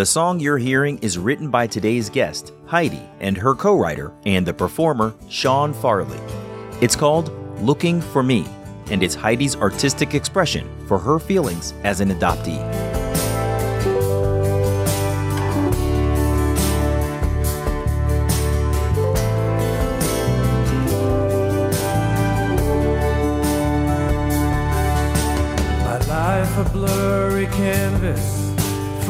The song you're hearing is written by today's guest, Heidi, and her co writer and the performer, Sean Farley. It's called Looking for Me, and it's Heidi's artistic expression for her feelings as an adoptee. A blurry canvas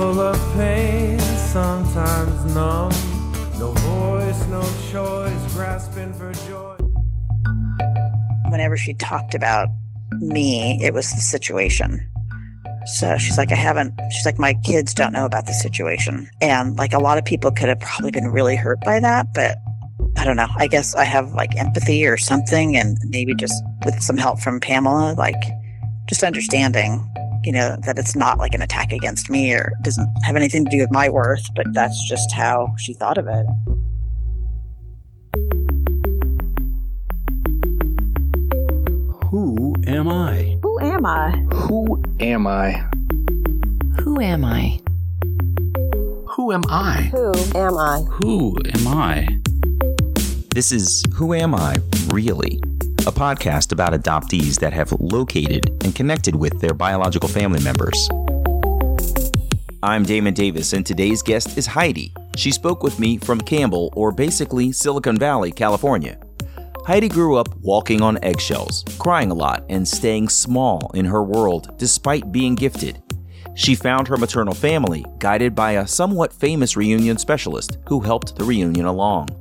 full of pain, sometimes numb. No voice, no choice, grasping for joy. whenever she talked about me, it was the situation. So she's like, I haven't, she's like, my kids don't know about the situation. And like a lot of people could have probably been really hurt by that, but I don't know. I guess I have like empathy or something. And maybe just with some help from Pamela, like just understanding, you know, that it's not like an attack against me or doesn't have anything to do with my worth, but that's just how she thought of it. Who am I? Who am I? Who am I? Who am I? Who am I? Who am I? Who am I? This is Who Am I Really? A podcast about adoptees that have located and connected with their biological family members. I'm Damon Davis, and today's guest is Heidi. She spoke with me from Campbell, or basically Silicon Valley, California. Heidi grew up walking on eggshells, crying a lot, and staying small in her world despite being gifted. She found her maternal family guided by a somewhat famous reunion specialist who helped the reunion along.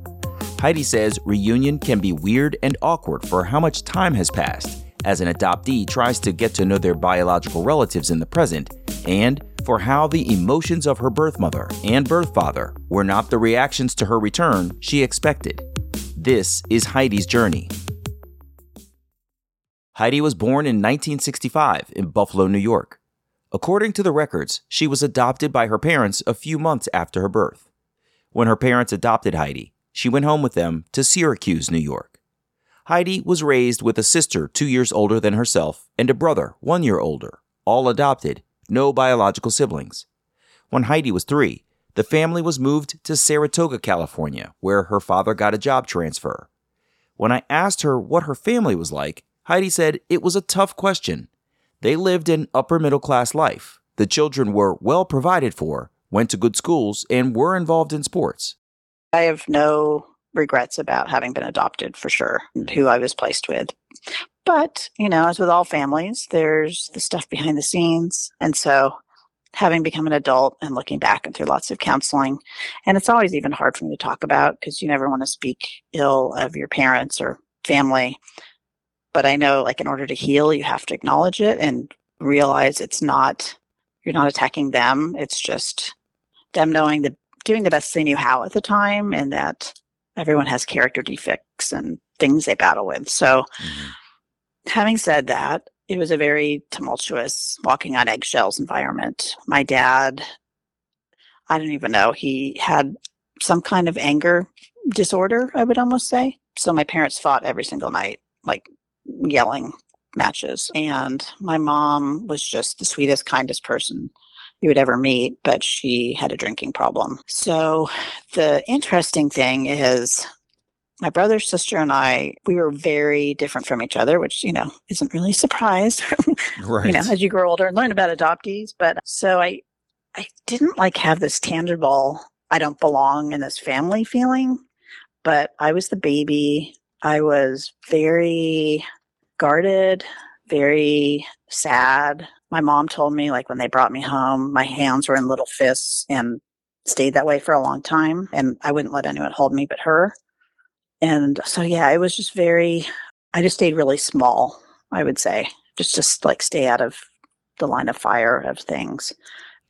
Heidi says reunion can be weird and awkward for how much time has passed as an adoptee tries to get to know their biological relatives in the present, and for how the emotions of her birth mother and birth father were not the reactions to her return she expected. This is Heidi's journey. Heidi was born in 1965 in Buffalo, New York. According to the records, she was adopted by her parents a few months after her birth. When her parents adopted Heidi, she went home with them to Syracuse, New York. Heidi was raised with a sister two years older than herself and a brother one year older, all adopted, no biological siblings. When Heidi was three, the family was moved to Saratoga, California, where her father got a job transfer. When I asked her what her family was like, Heidi said it was a tough question. They lived an upper middle class life. The children were well provided for, went to good schools, and were involved in sports. I have no regrets about having been adopted for sure, and who I was placed with. But, you know, as with all families, there's the stuff behind the scenes. And so having become an adult and looking back and through lots of counseling, and it's always even hard for me to talk about because you never want to speak ill of your parents or family. But I know, like, in order to heal, you have to acknowledge it and realize it's not, you're not attacking them. It's just them knowing that doing the best they knew how at the time and that everyone has character defects and things they battle with. So, mm-hmm. having said that, it was a very tumultuous walking on eggshells environment. My dad, I don't even know, he had some kind of anger disorder, I would almost say. So my parents fought every single night, like yelling matches. And my mom was just the sweetest, kindest person you would ever meet, but she had a drinking problem. So the interesting thing is my brother, sister, and I, we were very different from each other, which, you know, isn't really a surprise, Right. you know, as you grow older and learn about adoptees. But so I, I didn't like have this tangible, I don't belong in this family feeling, but I was the baby. I was very guarded, very sad. My mom told me, like, when they brought me home, my hands were in little fists and stayed that way for a long time. And I wouldn't let anyone hold me but her. And so, yeah, it was just very, I just stayed really small, I would say, just, just like stay out of the line of fire of things.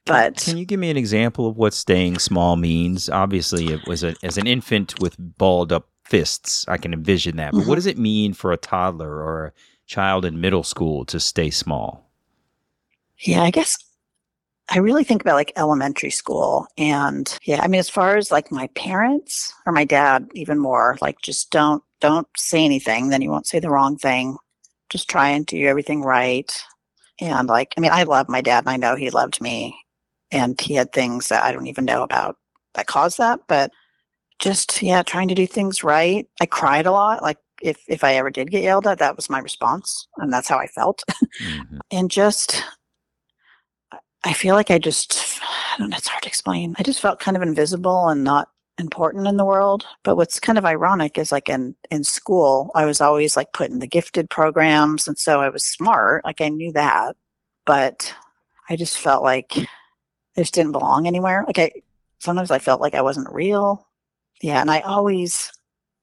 But Can you give me an example of what staying small means? Obviously, it was a, as an infant with balled up fists. I can envision that. But what mm-hmm. does it mean for a toddler or a child in middle school to stay small? Yeah, I guess I really think about like elementary school. And yeah, I mean, as far as like my parents or my dad, even more, like just don't, don't say anything. Then you won't say the wrong thing. Just try and do everything right. And like, I mean, I love my dad and I know he loved me and he had things that I don't even know about that caused that. But just yeah, trying to do things right. I cried a lot. Like if if I ever did get yelled at, that was my response, and that's how I felt. Mhm. and just I feel like I just I don't know, it's hard to explain. I just felt kind of invisible and not important in the world. But what's kind of ironic is like in in school, I was always like put in the gifted programs and so I was smart, like I knew that. But I just felt like I just didn't belong anywhere. Like I sometimes I felt like I wasn't real. Yeah, and I always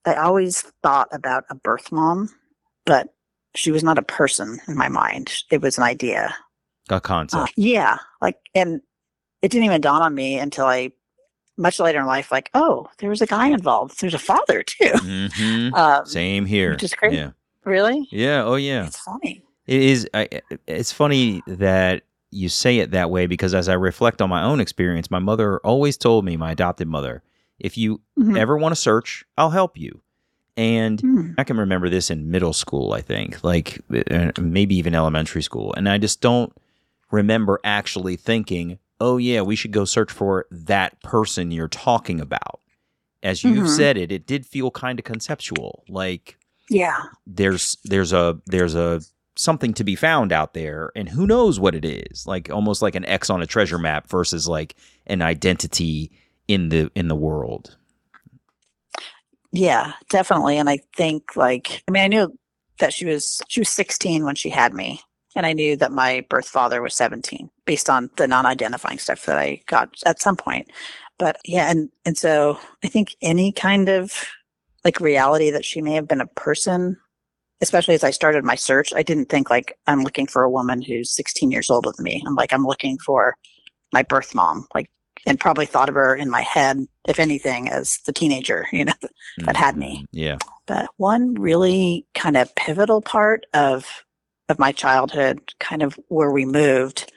I always thought about a birth mom, but she was not a person in my mind. It was an idea. A concept. Uh, yeah, like, and it didn't even dawn on me until I, much later in life, like, oh, there was a guy involved. There's a father too. hmm Um, Same here. which is crazy. Yeah. Really? Yeah. Oh, yeah. It's funny. It is. I, it's funny that you say it that way because as I reflect on my own experience, my mother always told me, my adopted mother, if you Mhm. ever want to search, I'll help you. And Hmm. I can remember this in middle school, I think, like uh, maybe even elementary school. And I just don't remember actually thinking, oh, yeah, we should go search for that person you're talking about. As you've Mhm. said it, it did feel kind of conceptual. Like Yeah. there's there's a there's a something to be found out there and who knows what it is like almost like an x on a treasure map versus like an identity in the in the world Yeah, definitely. And I think like I mean I knew that she was she was 16 when she had me. And I knew that my birth father was 17 based on the non-identifying stuff that I got at some point. But yeah, and and so I think any kind of like reality that she may have been a person, especially as I started my search, I didn't think like I'm looking for a woman who's 16 years older than me. I'm like I'm looking for my birth mom, like and probably thought of her in my head, if anything, as the teenager, you know, that had me. Mm, yeah But one really kind of pivotal part of of my childhood, kind of where we moved,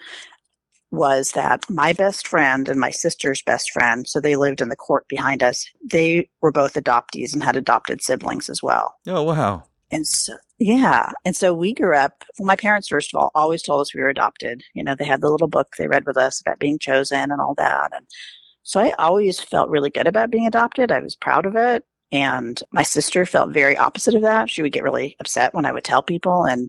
was that my best friend and my sister's best friend, so they lived in the court behind us. They were both adoptees and had adopted siblings as well. oh wow And so, yeah. And so we grew up, well, my parents, first of all, always told us we were adopted. You know, they had the little book they read with us about being chosen and all that. And so I always felt really good about being adopted. I was proud of it. And my sister felt very opposite of that. She would get really upset when I would tell people. And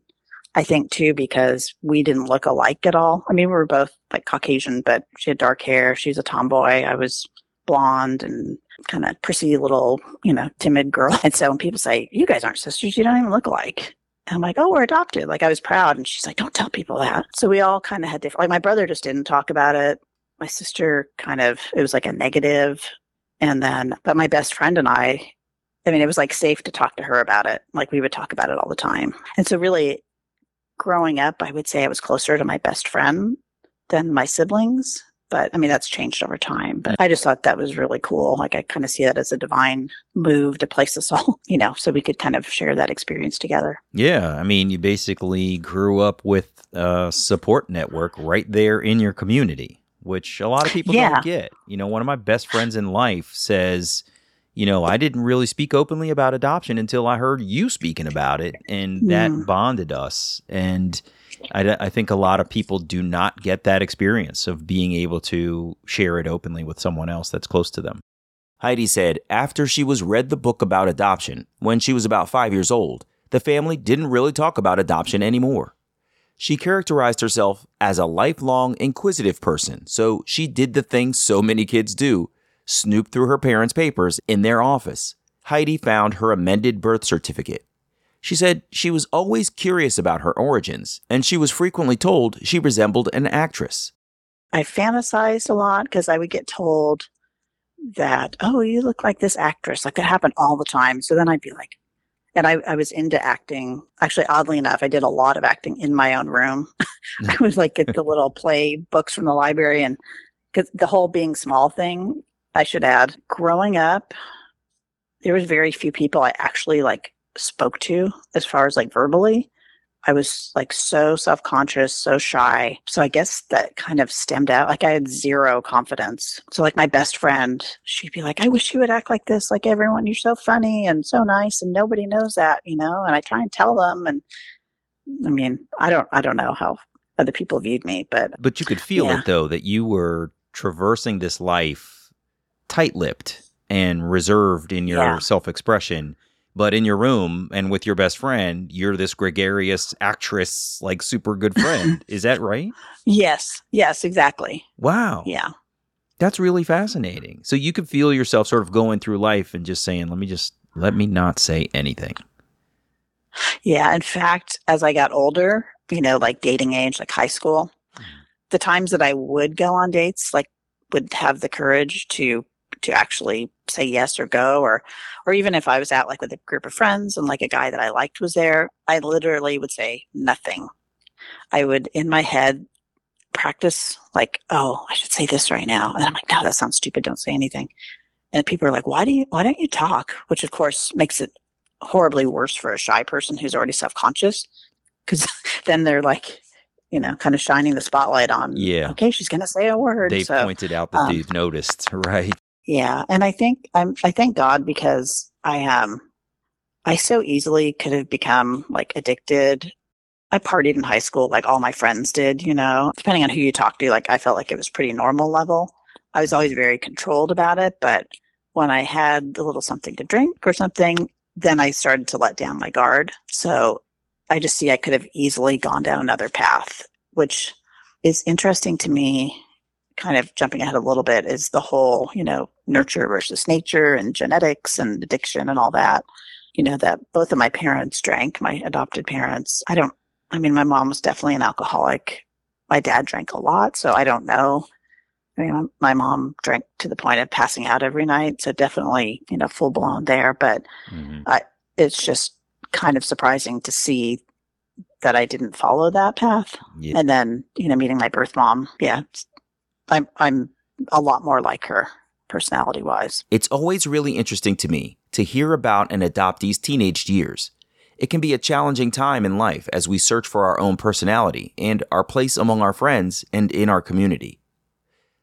I think too, because we didn't look alike at all. I mean, we were both like Caucasian, but she had dark hair. She was a tomboy. I was blonde and kind of prissy little, you know, timid girl. And so when people say, you guys aren't sisters, you don't even look alike. And I'm like, oh, we're adopted. Like I was proud. And she's like, don't tell people that. So we all kind of had different, like my brother just didn't talk about it. My sister kind of, it was like a negative. And then, but my best friend and I, I mean, it was like safe to talk to her about it. Like we would talk about it all the time. And so really growing up, I would say I was closer to my best friend than my siblings. But I mean, that's changed over time. But I just thought that was really cool. Like I kind of see that as a divine move to place us all, you know, so we could kind of share that experience together. yeah i mean you basically grew up with a support network right there in your community which a lot of people Yeah. don't get you know one of my best friends in life says you know i didn't really speak openly about adoption until i heard you speaking about it and that Mm. bonded us and I, I think a lot of people do not get that experience of being able to share it openly with someone else that's close to them. Heidi said after she was read the book about adoption, when she was about five years old, the family didn't really talk about adoption anymore. She characterized herself as a lifelong inquisitive person, so she did the things so many kids do snoop through her parents' papers in their office. Heidi found her amended birth certificate. She said she was always curious about her origins, and she was frequently told she resembled an actress. I fantasized a lot because I would get told that, oh, you look like this actress. Like that happened all the time. So then I'd be like, and I, I was into acting. Actually, oddly enough, I did a lot of acting in my own room. I would like get the little play books from the library and because the whole being small thing, I should add, growing up, there was very few people I actually like spoke to as far as like verbally. I was like so self conscious, so shy. So I guess that kind of stemmed out. Like I had zero confidence. So, like, my best friend, she'd be like, I wish you would act like this, like everyone. You're so funny and so nice, and nobody knows that, you know? And I try and tell them. And I mean, I don't, I don't know how other people viewed me. But But you could feel Yeah. it though that you were traversing this life tight-lipped and reserved in your Yeah. self-expression. But in your room and with your best friend, you're this gregarious actress, like super good friend. Is that right? yes, yes, exactly. Wow. Yeah. That's really fascinating. So you could feel yourself sort of going through life and just saying, let me just, let me not say anything. Yeah. In fact, as I got older, you know, like dating age, like high school, mm. the times that I would go on dates, like would have the courage to to actually say yes or go or or even if I was out like with a group of friends and like a guy that I liked was there, I literally would say nothing. I would in my head practice like, oh, I should say this right now. And I'm like, no, that sounds stupid. Don't say anything. And people are like, why do you why don't you talk? Which of course makes it horribly worse for a shy person who's already self-conscious because then they're like you know kind of shining the spotlight on Yeah. okay she's gonna say a word They've so pointed out that um, they've noticed, right? Yeah and i think i'm i thank god because i um i so easily could have become like addicted. I partied in high school like all my friends did you know? Depending on who you talk to like i felt like it was pretty normal level. I was always very controlled about it but when i had a little something to drink or something then i started to let down my guard. So i just see i could have easily gone down another path which is interesting to me kind of jumping ahead a little bit is the whole, you know, nurture versus nature and genetics and addiction and all that. You know, that both of my parents drank, my adopted parents. I don't, I mean, my mom was definitely an alcoholic. My dad drank a lot, so I don't know. I mean, my mom drank to the point of passing out every night, so definitely, you know, full blown there. But Mhm. it's just kind of surprising to see that I didn't follow that path. Yeah. And then, you know, meeting my birth mom, yeah, I'm I'm a lot more like her personality wise. It's always really interesting to me to hear about an adoptee's teenage years. It can be a challenging time in life as we search for our own personality and our place among our friends and in our community.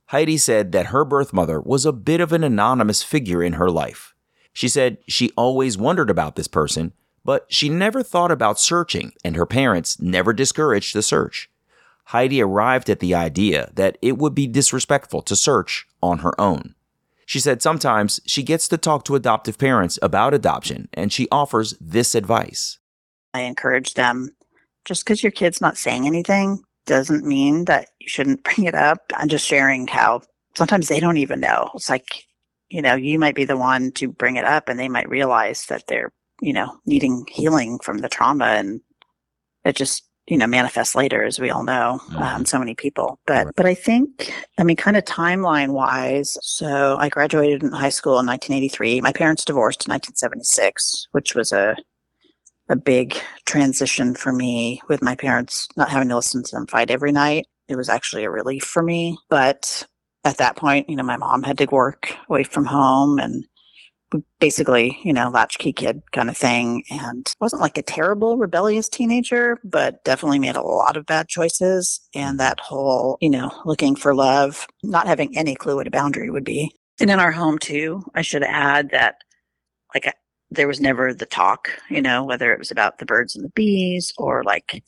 Heidi said that her birth mother was a bit of an anonymous figure in her life. She said she always wondered about this person, but she never thought about searching, and her parents never discouraged the search. Heidi arrived at the idea that it would be disrespectful to search on her own. She said sometimes she gets to talk to adoptive parents about adoption, and she offers this advice. I encourage them just because your kid's not saying anything doesn't mean that you shouldn't bring it up. I'm just sharing how sometimes they don't even know. It's like, you know, you might be the one to bring it up and they might realize that they're, you know, needing healing from the trauma and it just, you know, manifests later, as we all know, um, so many people. But, Right. but I think, I mean, kind of timeline wise, so I graduated in high school in 1983. My parents divorced in 1976, which was a, a big transition for me with my parents not having to listen to them fight every night. It was actually a relief for me. But at that point, you know, my mom had to work away from home and basically, you know, latchkey kid kind of thing. And wasn't like a terrible rebellious teenager, but definitely made a lot of bad choices. And that whole, you know, looking for love, not having any clue what a boundary would be. And in our home too, I should add that like I- there was never the talk, you know, whether it was about the birds and the bees or like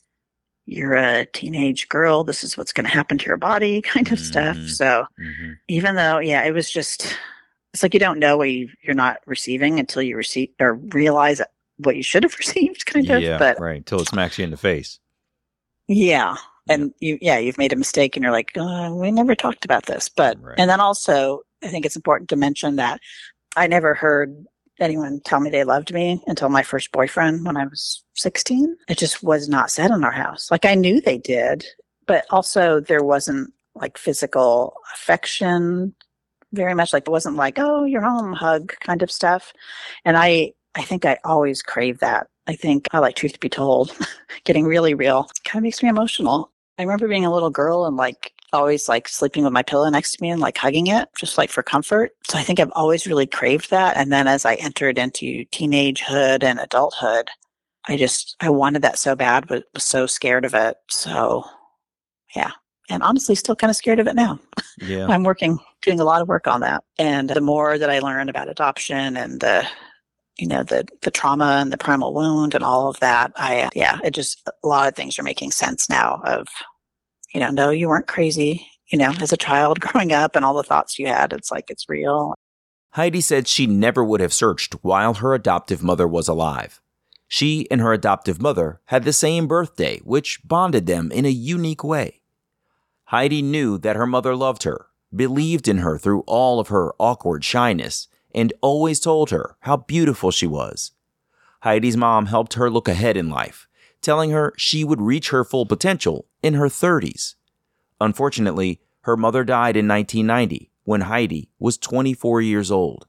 you're a teenage girl, this is what's going to happen to your body kind of stuff. Mhm. So Mm-hmm. even though, yeah, it was just, it's like you don't know what you, you're not receiving until you receive or realize what you should have received, kind of. Yeah, But right. Until it smacks you in the face. yeah. And you, yeah, you've made a mistake and you're like, uh, we never talked about this. But, Right. and then also, I think it's important to mention that I never heard anyone tell me they loved me until my first boyfriend when I was 16. It just was not said in our house. Like I knew they did, but also there wasn't like physical affection very much like it wasn't like, oh, you're home, hug kind of stuff. And I, I think I always crave that. I think I like truth to be told, getting really real kind of makes me emotional. I remember being a little girl and like always like sleeping with my pillow next to me and like hugging it just like for comfort. So I think I've always really craved that. And then as I entered into teenagehood and adulthood, I just, I wanted that so bad, but was so scared of it. So yeah. And honestly, still kind of scared of it now. Yeah. I'm working, doing a lot of work on that. And the more that I learn about adoption and the, you know, the the trauma and the primal wound and all of that, I yeah, it just a lot of things are making sense now of you know, no, you weren't crazy, you know, as a child growing up and all the thoughts you had. It's like, it's real. Heidi said she never would have searched while her adoptive mother was alive. She and her adoptive mother had the same birthday, which bonded them in a unique way. Heidi knew that her mother loved her, believed in her through all of her awkward shyness, and always told her how beautiful she was. Heidi's mom helped her look ahead in life, telling her she would reach her full potential in her 30s. Unfortunately, her mother died in 1990 when Heidi was 24 years old.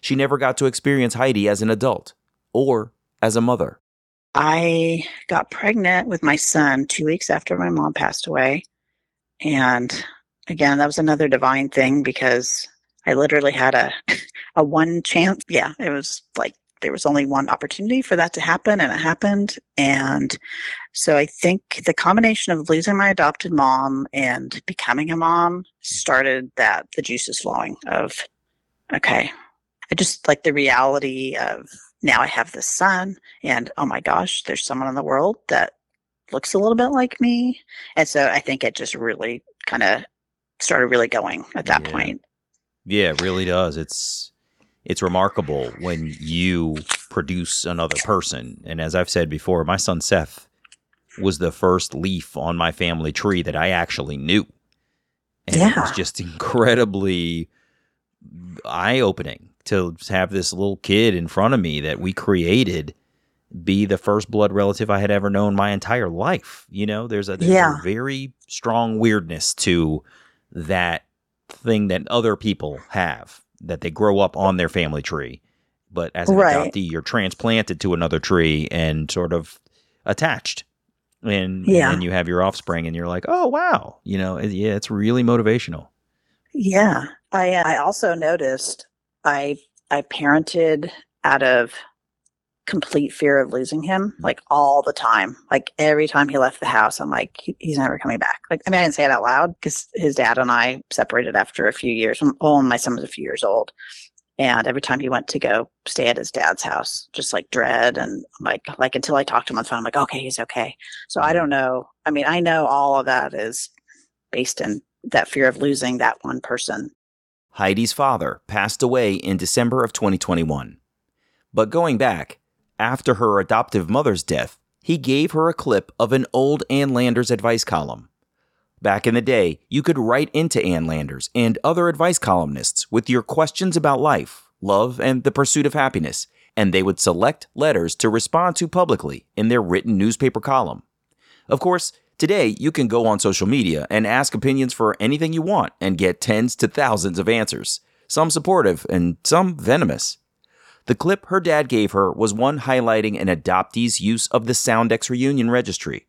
She never got to experience Heidi as an adult or as a mother. I got pregnant with my son two weeks after my mom passed away. And again, that was another divine thing because I literally had a, a one chance. Yeah, it was like there was only one opportunity for that to happen and it happened. And so I think the combination of losing my adopted mom and becoming a mom started that the juices flowing of, okay, I just like the reality of now I have this son and oh my gosh, there's someone in the world that looks a little bit like me. And so I think it just really kind of started really going at that Yeah. point. Yeah, it really does. It's it's remarkable when you produce another person. And as I've said before, my son Seth was the first leaf on my family tree that I actually knew. And it was just incredibly eye opening to have this little kid in front of me that we created be the first blood relative I had ever known my entire life. You know, there's a, there's Yeah. a very strong weirdness to that thing that other people have that they grow up on their family tree. But as an Right. adoptee, you're transplanted to another tree and sort of attached. And, Yeah. and you have your offspring and you're like, oh, wow. You know, it- yeah, it's really motivational. Yeah. I I also noticed I I parented out of complete fear of losing him mm. like all the time. Like every time he left the house, I'm like, he, he's never coming back. Like, I mean, I didn't say it out loud because his dad and I separated after a few years. Oh, my son was a few years old. And every time he went to go stay at his dad's house, just like dread and like, like until I talked to him on the phone, I'm like, okay, he's okay. So I mm. don't know. I mean, I know all of that is based in that fear of losing that one person. Heidi's father passed away in December of 2021. But going back, after her adoptive mother's death, he gave her a clip of an old Ann Landers advice column. Back in the day, you could write into Ann Landers and other advice columnists with your questions about life, love, and the pursuit of happiness, and they would select letters to respond to publicly in their written newspaper column. Of course, today you can go on social media and ask opinions for anything you want and get tens to thousands of answers, some supportive and some venomous. The clip her dad gave her was one highlighting an adoptee's use of the Soundex reunion registry.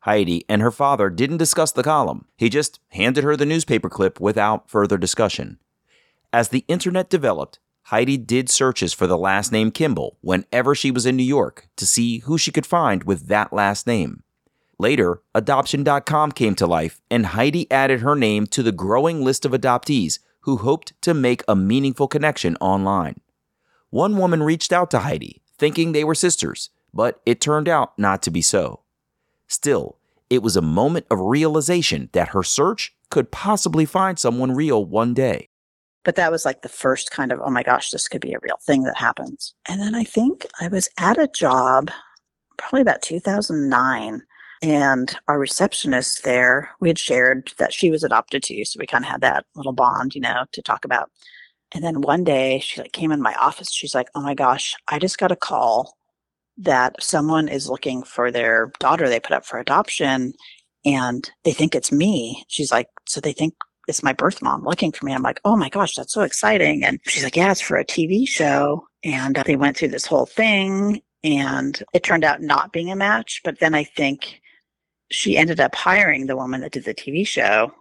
Heidi and her father didn't discuss the column. He just handed her the newspaper clip without further discussion. As the internet developed, Heidi did searches for the last name Kimball whenever she was in New York to see who she could find with that last name. Later, Adoption.com came to life, and Heidi added her name to the growing list of adoptees who hoped to make a meaningful connection online. One woman reached out to Heidi, thinking they were sisters, but it turned out not to be so. Still, it was a moment of realization that her search could possibly find someone real one day. But that was like the first kind of, oh my gosh, this could be a real thing that happens. And then I think I was at a job probably about 2009. And our receptionist there, we had shared that she was adopted too. So we kind of had that little bond, you know, to talk about. And then one day she like came in my office. She's like, oh my gosh, I just got a call that someone is looking for their daughter they put up for adoption and they think it's me. She's like, so they think it's my birth mom looking for me. I'm like, oh my gosh, that's so exciting. And she's like, yeah, it's for a TV show. And uh, they went through this whole thing and it turned out not being a match. But then I think she ended up hiring the woman that did the TV show.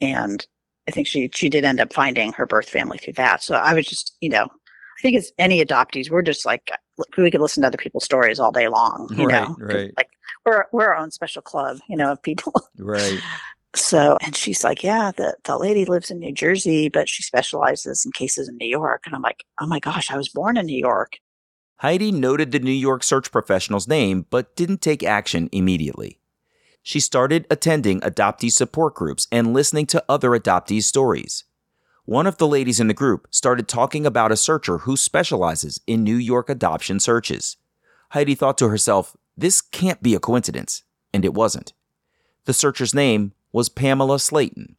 And I think she, she did end up finding her birth family through that. So I was just, you know, I think as any adoptees, we're just like, uh, we could listen to other people's stories all day long, you Right, know, 'cause, right. like we're, we're our own special club, you know, of people. Right. So, and she's like, yeah, the, the lady lives in New Jersey, but she specializes in cases in New York. And I'm like, oh my gosh, I was born in New York. Heidi noted the New York search professional's name, but didn't take action immediately. She started attending adoptee support groups and listening to other adoptees' stories. One of the ladies in the group started talking about a searcher who specializes in New York adoption searches. Heidi thought to herself, this can't be a coincidence, and it wasn't. The searcher's name was Pamela Slaton.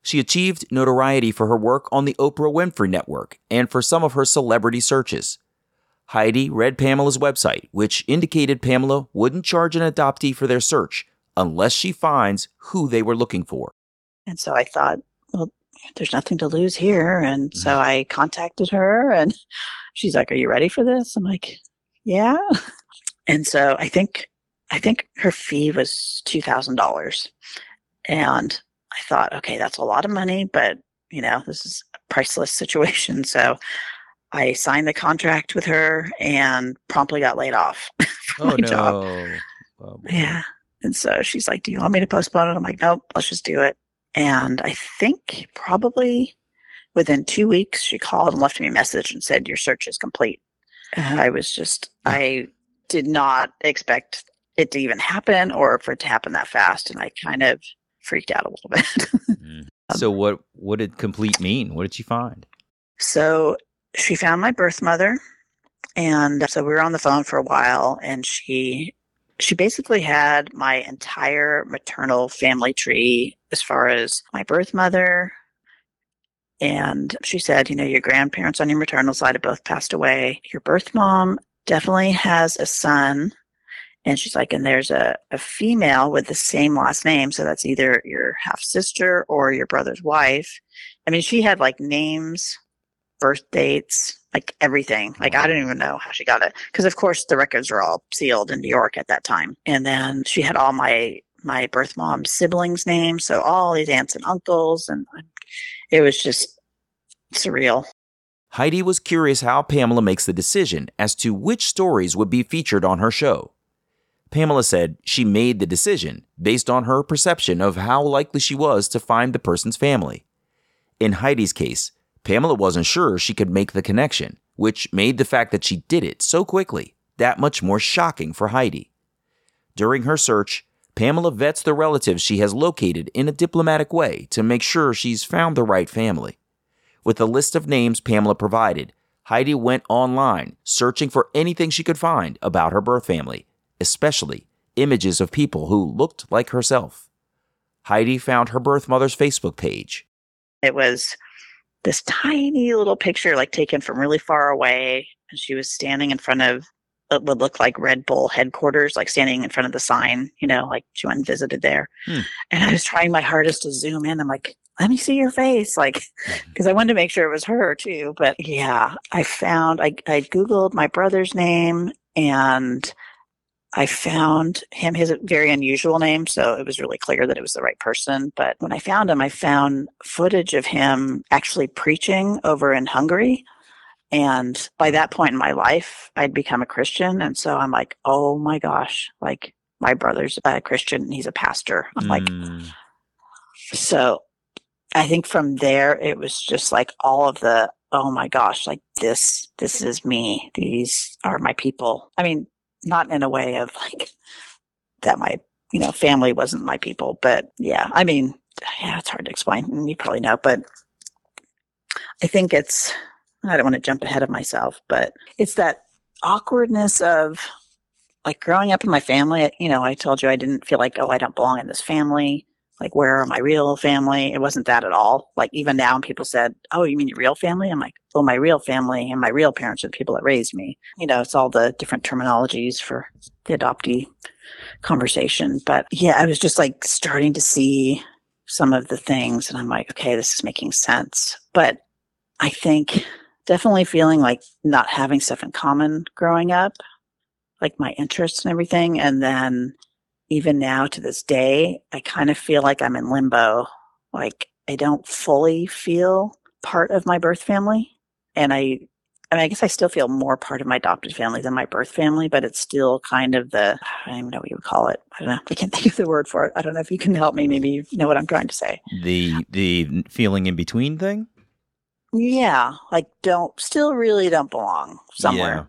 She achieved notoriety for her work on the Oprah Winfrey Network and for some of her celebrity searches. Heidi read Pamela's website, which indicated Pamela wouldn't charge an adoptee for their search unless she finds who they were looking for. And so I thought, well, there's nothing to lose here. And mm-hmm. so I contacted her and she's like, Are you ready for this? I'm like, Yeah. And so I think I think her fee was two thousand dollars. And I thought, okay, that's a lot of money, but you know, this is a priceless situation. So I signed the contract with her and promptly got laid off from Oh my no. job. Oh. Yeah. And so she's like, Do you want me to postpone it? I'm like, Nope, let's just do it. And I think probably within two weeks, she called and left me a message and said, Your search is complete. And I was just, I did not expect it to even happen or for it to happen that fast. And I kind of freaked out a little bit. Mm. So what what did complete mean? What did she find? So she found my birth mother, and so we were on the phone for a while, and she she basically had my entire maternal family tree as far as my birth mother. And she said, you know, your grandparents on your maternal side have both passed away. Your birth mom definitely has a son. And she's like, and there's a, a female with the same last name. So that's either your half sister or your brother's wife. I mean, she had like names, birth dates, like everything. Like I don't even know how she got it because, of course, the records are all sealed in New York at that time. And then she had all my my birth mom's siblings' names, so all these aunts and uncles, and it was just surreal. Heidi was curious how Pamela makes the decision as to which stories would be featured on her show. Pamela said she made the decision based on her perception of how likely she was to find the person's family. In Heidi's case, Pamela wasn't sure she could make the connection, which made the fact that she did it so quickly that much more shocking for Heidi. During her search, Pamela vets the relatives she has located in a diplomatic way to make sure she's found the right family. With the list of names Pamela provided, Heidi went online searching for anything she could find about her birth family, especially images of people who looked like herself. Heidi found her birth mother's Facebook page. It was this tiny little picture, like taken from really far away, and she was standing in front of it would look like Red Bull headquarters, like standing in front of the sign, you know, like she went and visited there. Hmm. And I was trying my hardest to zoom in. I'm like, let me see your face, like, because I wanted to make sure it was her too. But yeah, I found I I googled my brother's name and I found him his very unusual name, so it was really clear that it was the right person. But when I found him, I found footage of him actually preaching over in Hungary. And by that point in my life, I'd become a Christian. And so I'm like, oh my gosh, like my brother's a Christian and he's a pastor. I'm like, Mm, so I think from there, it was just like all of the, oh my gosh, like this, this is me. These are my people. I mean, not in a way of like that my, you know, family wasn't my people, but yeah, I mean, yeah, it's hard to explain. You probably know, but I think it's, I don't want to jump ahead of myself, but it's that awkwardness of like growing up in my family. You know, I told you I didn't feel like, oh, I don't belong in this family like where are my real family? It wasn't that at all. Like even now people said oh you mean your real family? I'm like well my real family and my real parents are the people that raised me. You know it's all the different terminologies for the adoptee conversation. But yeah i was just like starting to see some of the things and i'm like okay this is making sense. But i think definitely feeling like not having stuff in common growing up like my interests and everything and then even now to this day, I kind of feel like I'm in limbo. Like I don't fully feel part of my birth family. And I, I mean, I guess I still feel more part of my adopted family than my birth family, but it's still kind of the, I don't even know what you would call it. I don't know. I can't think of the word for it. I don't know if you can help me. Maybe you know what I'm trying to say. the the feeling in between thing. Yeah. Like don't, still really don't belong somewhere.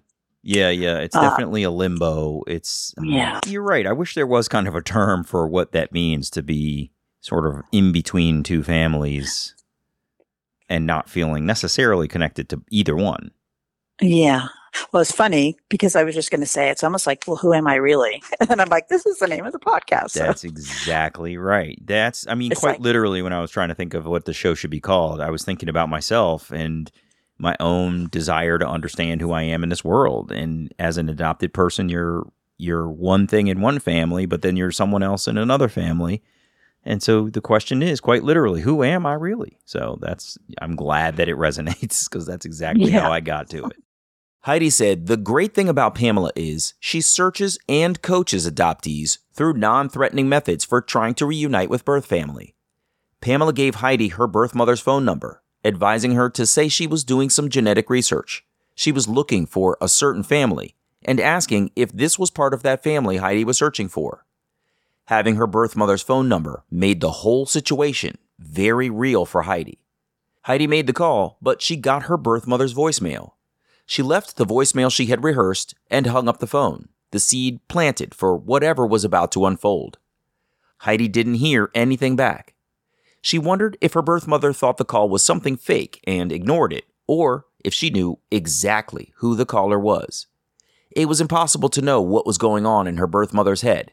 Yeah. Yeah, it's Uh, definitely a limbo. It's Yeah. You're right. I wish there was kind of a term for what that means to be sort of in between two families and not feeling necessarily connected to either one. Yeah. Well, it's funny because I was just going to say it's almost like, well, who am I really? And I'm like, this is the name of the podcast. So, That's exactly right. That's, I mean, It's quite like- literally, when I was trying to think of what the show should be called, I was thinking about myself and my own desire to understand who I am in this world. And as an adopted person, you're you're one thing in one family, but then you're someone else in another family. And so the question is quite literally, who am I really? So that's I'm glad that it resonates because that's exactly Yeah. how I got to it. Heidi said the great thing about Pamela is she searches and coaches adoptees through non threatening methods for trying to reunite with birth family. Pamela gave Heidi her birth mother's phone number, advising her to say she was doing some genetic research. She was looking for a certain family and asking if this was part of that family Heidi was searching for. Having her birth mother's phone number made the whole situation very real for Heidi. Heidi made the call, but she got her birth mother's voicemail. She left the voicemail she had rehearsed and hung up the phone, the seed planted for whatever was about to unfold. Heidi didn't hear anything back. She wondered if her birth mother thought the call was something fake and ignored it, or if she knew exactly who the caller was. It was impossible to know what was going on in her birth mother's head.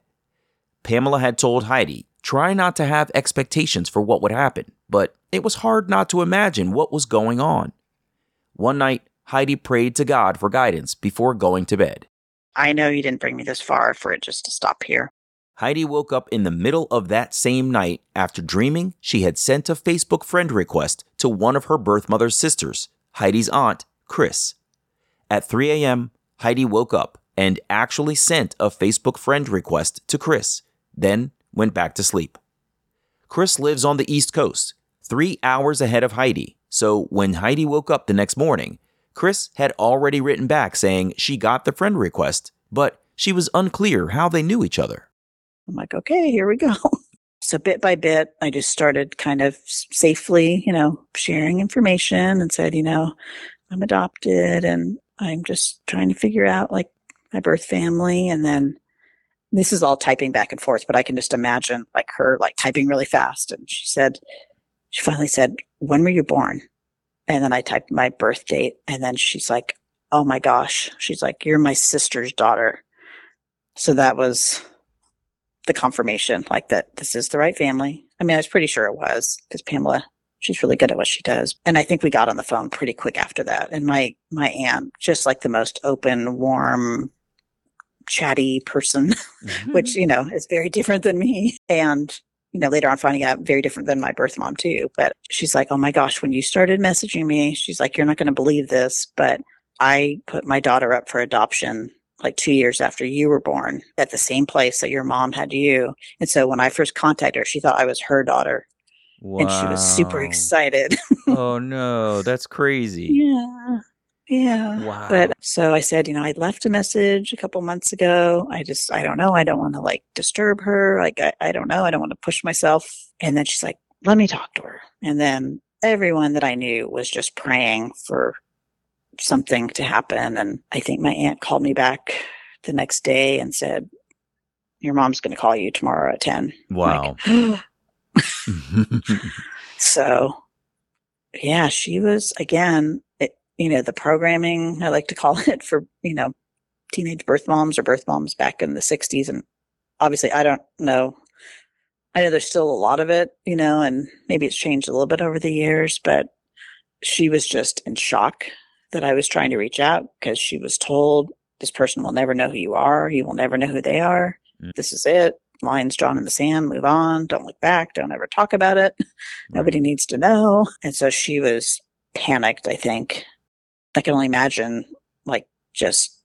Pamela had told Heidi, try not to have expectations for what would happen, but it was hard not to imagine what was going on. One night, Heidi prayed to God for guidance before going to bed. I know you didn't bring me this far for it just to stop here. Heidi woke up in the middle of that same night after dreaming she had sent a Facebook friend request to one of her birth mother's sisters, Heidi's aunt, Chris. At 3 a.m., Heidi woke up and actually sent a Facebook friend request to Chris, then went back to sleep. Chris lives on the East Coast, three hours ahead of Heidi, so when Heidi woke up the next morning, Chris had already written back saying she got the friend request, but she was unclear how they knew each other. I'm like, okay, here we go. So bit by bit, I just started kind of safely, you know, sharing information and said, you know, I'm adopted and I'm just trying to figure out like my birth family. And then this is all typing back and forth, but I can just imagine like her like typing really fast. And she said, she finally said, when were you born? And then I typed my birth date. And then she's like, oh my gosh. She's like, you're my sister's daughter. So that was the confirmation, like that this is the right family. I mean, I was pretty sure it was because Pamela, she's really good at what she does. And I think we got on the phone pretty quick after that. And my, my aunt, just like the most open, warm, chatty person, mm-hmm. which, you know, is very different than me. And, you know, later on finding out very different than my birth mom too. But she's like, oh my gosh, when you started messaging me, she's like, you're not going to believe this, but I put my daughter up for adoption like two years after you were born at the same place that your mom had you. And so when I first contacted her, she thought I was her daughter and she was super excited. oh no, that's crazy. yeah. Yeah. Wow. But so I said, you know, I left a message a couple months ago. I just, I don't know. I don't want to like disturb her. Like, I, I don't know. I don't want to push myself. And then she's like, let me talk to her. And then everyone that I knew was just praying for something to happen. And I think my aunt called me back the next day and said, your mom's going to call you tomorrow at 10. Wow. like, so yeah she was again it, you know the programming i like to call it for you know teenage birth moms or birth moms back in the 60s and obviously i don't know i know there's still a lot of it you know and maybe it's changed a little bit over the years but she was just in shock that i was trying to reach out because she was told this person will never know who you are. You will never know who they are. Mm. this is it. Lines drawn in the sand. Move on. Don't look back. Don't ever talk about it. Nobody needs to know. And so she was panicked i think. I can only imagine like just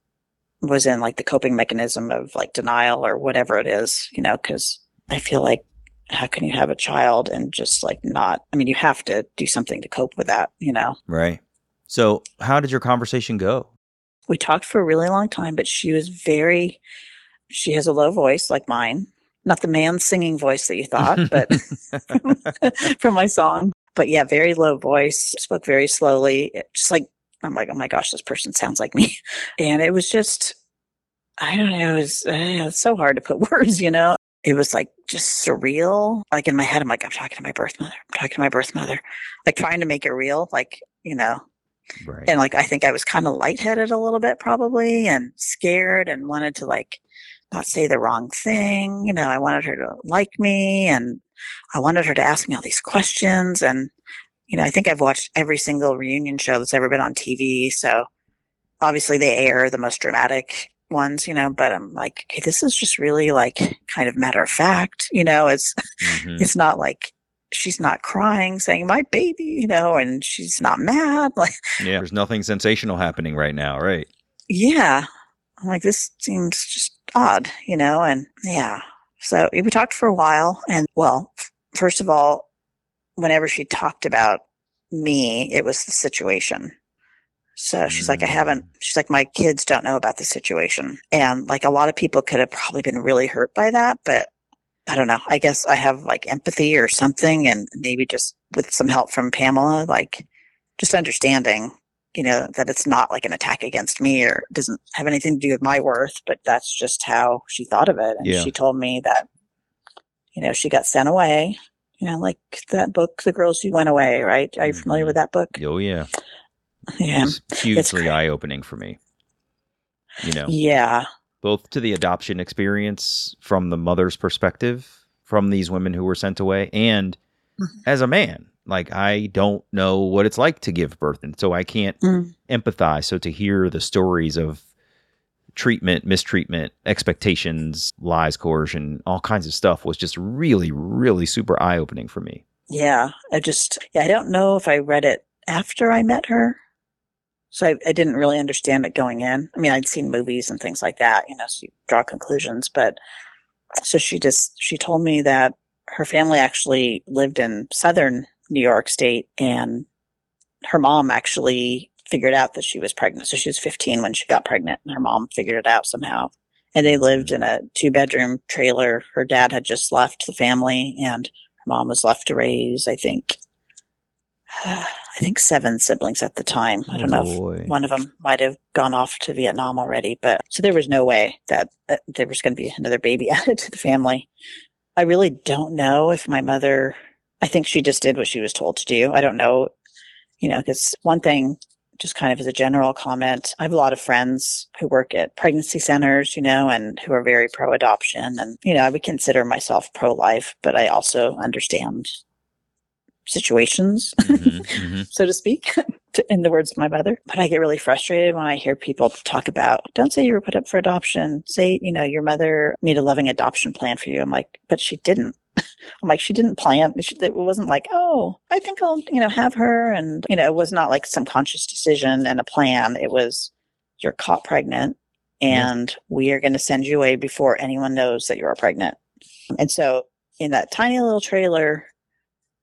was in like the coping mechanism of like denial or whatever it is you know because i feel like how can you have a child and just like not i mean you have to do something to cope with that you know? Right. So, how did your conversation go? we talked for a really long time but she was very she has a low voice like mine not the man singing voice that you thought but from my song. But yeah, very low voice, spoke very slowly, just like I'm like, oh my gosh, this person sounds like me. And it was just, I don't know, it was, it's so hard to put words, you know? It was like just surreal. Like in my head, I'm like, I'm talking to my birth mother. I'm talking to my birth mother. Like trying to make it real, like, you know, Right. and like I think I was kind of lightheaded a little bit probably and scared and wanted to like not say the wrong thing. You know, I wanted her to like me and I wanted her to ask me all these questions and you know, I think I've watched every single reunion show that's ever been on TV. So obviously they air the most dramatic ones, you know, but I'm like, okay, this is just really like kind of matter of fact, you know, it's Mhm. it's not like she's not crying saying my baby, you know, and she's not mad. Like Yeah. There's nothing sensational happening right now, right? yeah i'm like this seems just odd you know and yeah so we talked for a while and well first of all whenever she talked about me it was the situation so she's like i mm. haven't she's like my kids don't know about the situation and like a lot of people could have probably been really hurt by that but i don't know i guess i have like empathy or something and maybe just with some help from pamela like just understanding you know, that it's not like an attack against me or doesn't have anything to do with my worth, but that's just how she thought of it. And Yeah. she told me that, you know, she got sent away, you know, like that book, The Girls Who Went Away, right? Are you familiar Mhm. with that book? Oh yeah. Yeah. It's hugely eye opening for me. You know, Yeah. Both to the adoption experience from the mother's perspective from these women who were sent away and Mhm. as a man like i don't know what it's like to give birth and so i can't Mm. empathize so to hear the stories of treatment mistreatment expectations lies coercion all kinds of stuff was just really really super eye-opening for me Yeah. I just, yeah, I don't know if I read it after I met her. So I, I didn't really understand it going in. I mean, I'd seen movies and things like that, you know, so you draw conclusions. But so she just, she told me that her family actually lived in southern New York State and her mom actually figured out that she was pregnant. So she was 15 when she got pregnant and her mom figured it out somehow. And they lived in a two bedroom trailer. Her dad had just left the family and her mom was left to raise, I think, I think seven siblings at the time. I oh, don't know if one of them might have gone off to Vietnam already, but so there was no way that, that there was going to be another baby added to the family. I really don't know if my mother, I think she just did what she was told to do. I don't know, you know, because one thing, just kind of as a general comment, I have a lot of friends who work at pregnancy centers, you know, and who are very pro adoption. And, you know, I would consider myself pro life, but I also understand situations Mhm, mhm. so to speak, in the words of my mother. But I get really frustrated when I hear people talk about, don't say you were put up for adoption. Say, you know, your mother made a loving adoption plan for you. I'm like, but she didn't. I'm like, she didn't plan. She, it wasn't like, oh, I think I'll, you know, have her. And, you know, it was not like some conscious decision and a plan. It was, you're caught pregnant and we are going to send you away before anyone knows that you're pregnant. And so in that tiny little trailer,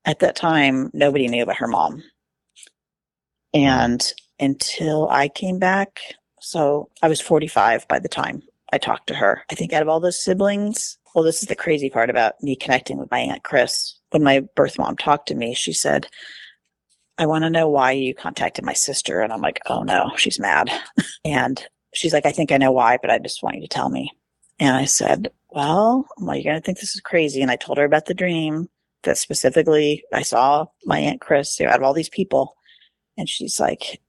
at that time, nobody knew about her mom. And until I came back, so I was 45 by the time I talked to her. I think out of all those siblings, well, this is the crazy part about me connecting with my Aunt Chris. When my birth mom talked to me, she said, I want to know why you contacted my sister. And I'm like, oh no, she's mad. and she's like, I think I know why, but I just want you to tell me. And I said, well, well, you're going to think this is crazy. And I told her about the dream that specifically I saw my Aunt Chris you know, out of all these people. And she's like,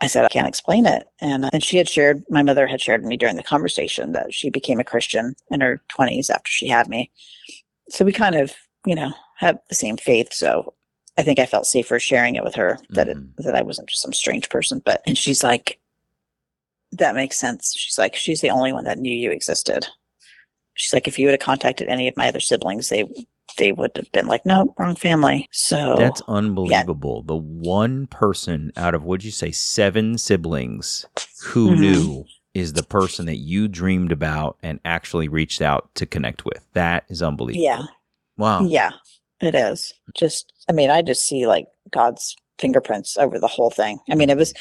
I said, I can't explain it. And, and she had shared, my mother had shared with me during the conversation that she became a Christian in her 20s after she had me. So we kind of, you know, had the same faith. So I think I felt safer sharing it with her that Mhm. it, that I wasn't just some strange person. But, and she's like, that makes sense. She's like, she's the only one that knew you existed. She's like, if you would have contacted any of my other siblings, they they would have been like, no, wrong family. So That's unbelievable. The one person out of what'd you say, seven siblings who Mhm. knew is the person that you dreamed about and actually reached out to connect with. That is unbelievable. yeah, Wow. yeah, it is. Just, I mean, I just see like God's fingerprints over the whole thing. I mean, it was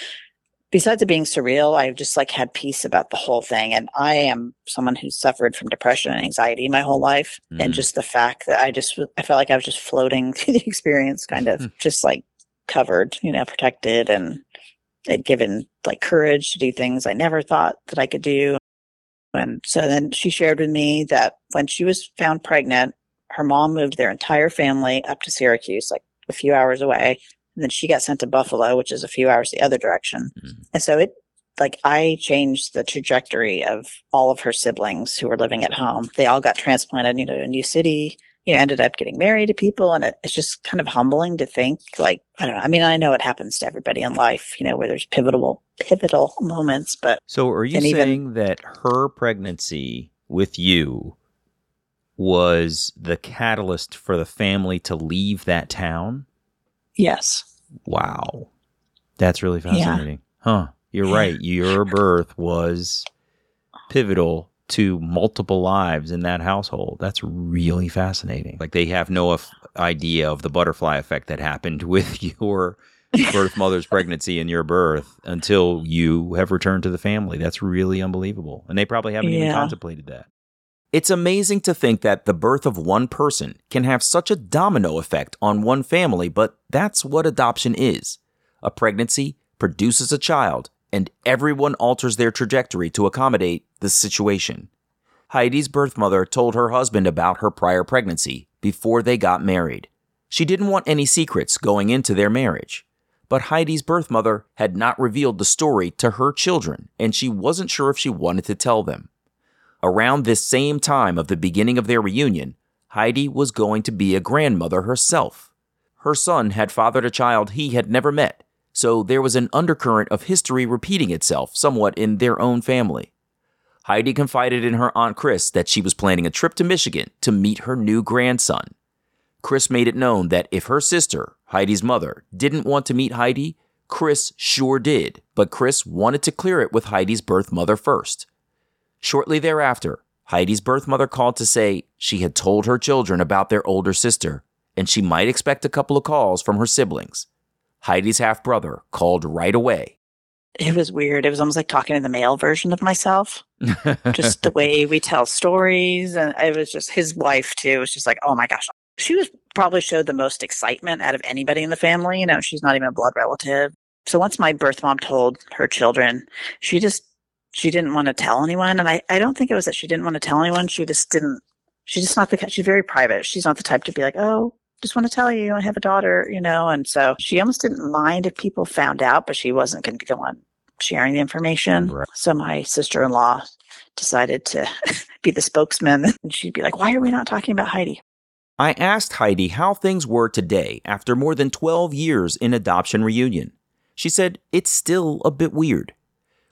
besides it being surreal, I just like had peace about the whole thing. And I am someone who's suffered from depression and anxiety my whole life. Mhm. And just the fact that I just, I felt like I was just floating through the experience, kind of just like covered, you know, protected and had given like courage to do things I never thought that I could do. And so then she shared with me that when she was found pregnant, her mom moved their entire family up to Syracuse, like a few hours away. And then she got sent to Buffalo, which is a few hours the other direction. Mhm. And so it, like, I changed the trajectory of all of her siblings who were living at home. They all got transplanted, you know, to a new city, you know, ended up getting married to people. And it, it's just kind of humbling to think, like, I don't know. I mean, I know it happens to everybody in life, you know, where there's pivotal, pivotal moments, but So are you And even- saying that her pregnancy with you was the catalyst for the family to leave that town? Yes. Wow. That's really Yeah. fascinating. Huh. You're right. Your birth was pivotal to multiple lives in that household. That's really fascinating. Like they have no af- idea of the butterfly effect that happened with your birth mother's pregnancy and your birth until you have returned to the family. That's really unbelievable. And they probably haven't even contemplated that. It's amazing to think that the birth of one person can have such a domino effect on one family, but that's what adoption is. A pregnancy produces a child, and everyone alters their trajectory to accommodate the situation. Heidi's birth mother told her husband about her prior pregnancy before they got married. She didn't want any secrets going into their marriage. But Heidi's birth mother had not revealed the story to her children, and she wasn't sure if she wanted to tell them. Around this same time of the beginning of their reunion, Heidi was going to be a grandmother herself. Her son had fathered a child he had never met, so there was an undercurrent of history repeating itself somewhat in their own family. Heidi confided in her Aunt Chris that she was planning a trip to Michigan to meet her new grandson. Chris made it known that if her sister, Heidi's mother, didn't want to meet Heidi, Chris sure did, but Chris wanted to clear it with Heidi's birth mother first. Shortly thereafter, Heidi's birth mother called to say she had told her children about their older sister, and she might expect a couple of calls from her siblings. Heidi's half brother called right away. It was weird. It was almost like talking to the male version of myself. just the way we tell stories. And it was just his wife too. It was just like, oh my gosh. She was probably showed the most excitement out of anybody in the family. You know, she's not even a blood relative. So once my birth mom told her children, she just she didn't want to tell anyone. And I, I don't think it was that she didn't want to tell anyone. She just didn't she's just not the she's very private. She's not the type to be like, oh, just want to tell you I have a daughter, you know, and so she almost didn't mind if people found out, but she wasn't going to go on sharing the information. Right. So my sister in law decided to be the spokesman. And she'd be like, why are we not talking about Heidi? I asked Heidi how things were today after more than 12 years in adoption reunion. She said it's still a bit weird.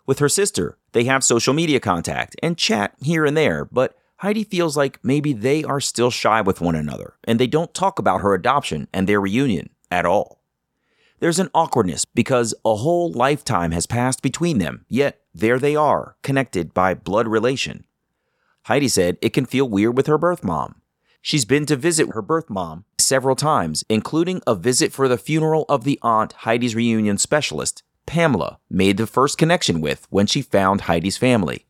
With her sister, they have social media contact and chat here and there, but Heidi feels like maybe they are still shy with one another and they don't talk about her adoption and their reunion at all. There's an awkwardness because a whole lifetime has passed between them, yet there they are, connected by blood relation. Heidi said it can feel weird with her birth mom. She's been to visit her birth mom several times, including a visit for the funeral of the aunt Heidi's reunion specialist, Pamela, made the first connection with when she found Heidi's family.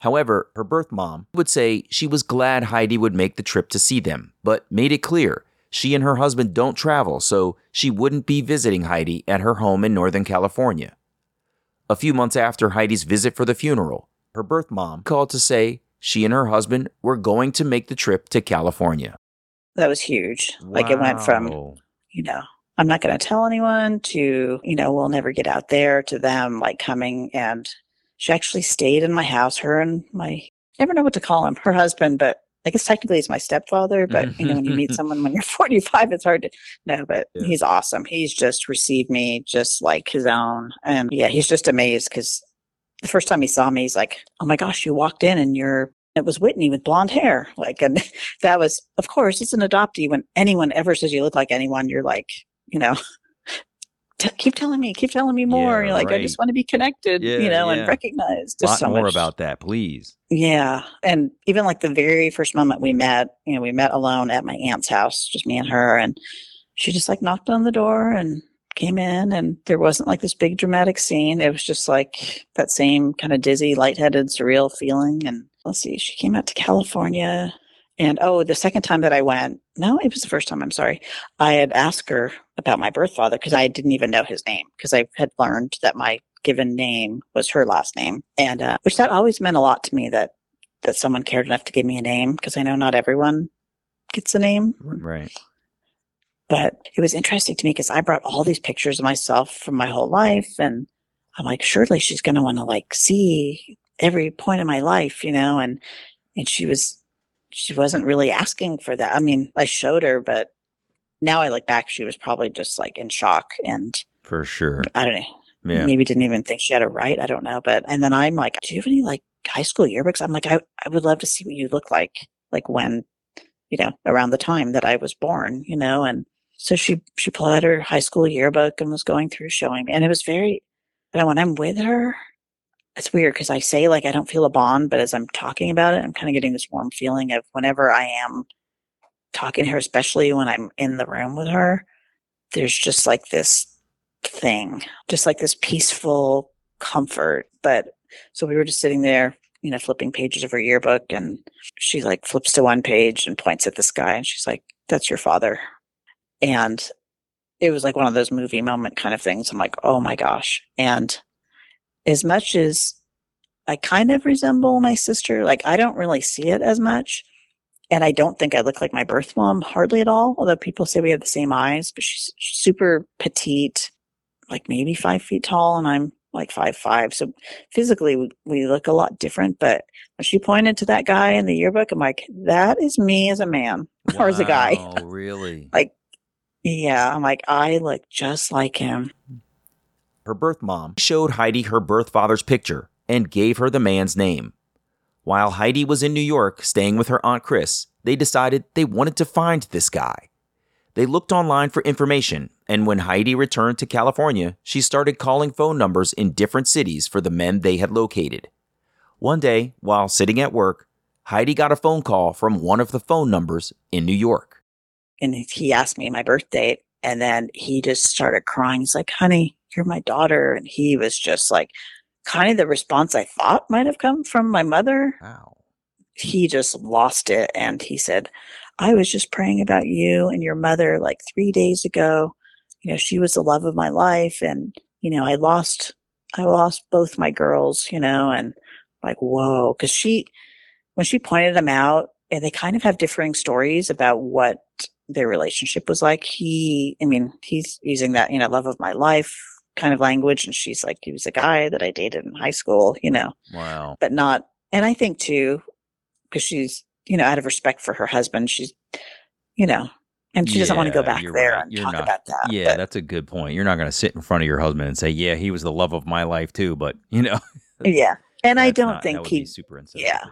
However, her birth mom would say she was glad Heidi would make the trip to see them, but made it clear she and her husband don't travel, so she wouldn't be visiting Heidi at her home in Northern California. A few months after Heidi's visit for the funeral, her birth mom called to say she and her husband were going to make the trip to California. That was huge. Like it went from, you know, I'm not going to tell anyone to, you know, we'll never get out there to them like coming and she actually stayed in my house, her and my, never know what to call him, her husband, but I guess technically he's my stepfather, but you know, when you meet mm-hmm. someone when you're 45, it's hard to know, but Yeah. he's awesome. He's just received me just like his own. And yeah, he's just amazed because the first time he saw me, he's like, Oh my gosh, you walked in and you're, it was Whitney with blonde hair. Like, and that was, of course, it's an adoptee. When anyone ever says you look like anyone, you're like, you know, keep telling me, keep telling me more. Yeah, you're like, I just want to be connected, Yeah, you know, yeah. and recognized. A Just lot so more much- about that, please. yeah. And even like the very first moment we met, you know, we met alone at my aunt's house, just me and her. And she just like knocked on the door and came in. And there wasn't like this big dramatic scene. It was just like that same kind of dizzy, lightheaded, surreal feeling. And let's see, she came out to California And oh, the second time that I went, no, it was the first time. I'm sorry. I had asked her about my birth father because I didn't even know his name because I had learned that my given name was her last name, and uh, which that always meant a lot to me that that someone cared enough to give me a name because I know not everyone gets a name. Right. But it was interesting to me because I brought all these pictures of myself from my whole life, and I'm like, surely she's going to want to like see every point of my life, you know, and and she was she wasn't really asking for that. I mean, I showed her, but now I look back, she was probably just like in shock and For sure. I don't know. Yeah. Maybe didn't even think she had a right. I don't know. But and then I'm like, do you have any like high school yearbooks? I'm like, I, I would love to see what you look like, like when, you know, around the time that I was born, you know, and so she she pulled out her high school yearbook and was going through showing me. And it was very you know, when I'm with her, it's weird because I say like I don't feel a bond, but as I'm talking about it, I'm kind of getting this warm feeling of whenever I am talking to her, especially when I'm in the room with her, there's just like this thing, just like this peaceful comfort. But so we were just sitting there, you know, flipping pages of her yearbook, and she like flips to one page and points at this guy, and she's like, "That's your father," and it was like one of those movie moment kind of things. I'm like, "Oh my gosh!" And as much as I kind of resemble my sister, like I don't really see it as much. And I don't think I look like my birth mom hardly at all. Although people say we have the same eyes, but she's super petite, like maybe five feet tall, and I'm like five five. So physically, we, we look a lot different. But when she pointed to that guy in the yearbook, I'm like, that is me as a man or as a guy. Wow, really? Like, yeah, I'm like, I look just like him. Her birth mom showed Heidi her birth father's picture and gave her the man's name. While Heidi was in New York staying with her Aunt Chris, they decided they wanted to find this guy. They looked online for information, and when Heidi returned to California, she started calling phone numbers in different cities for the men they had located. One day, while sitting at work, Heidi got a phone call from one of the phone numbers in New York. and he asked me my birth date and then he just started crying he's like honey you're my daughter and he was just like kind of the response i thought might have come from my mother. Wow. he just lost it and he said i was just praying about you and your mother like three days ago. You know she was the love of my life and you know i lost i lost both my girls you know and like whoa because she when she pointed them out and they kind of have differing stories about what their relationship was like. He i mean he's using that you know love of my life kind of language and she's like he was a guy that i dated in high school you know Wow. but not and i think too because she's you know out of respect for her husband she's you know and she doesn't want to go back there right. and You're talk not- about that Yeah, but- that's a good point. You're not going to sit in front of your husband and say, "Yeah, he was the love of my life too," but you know, yeah and i don't not- think he super insensitive. yeah.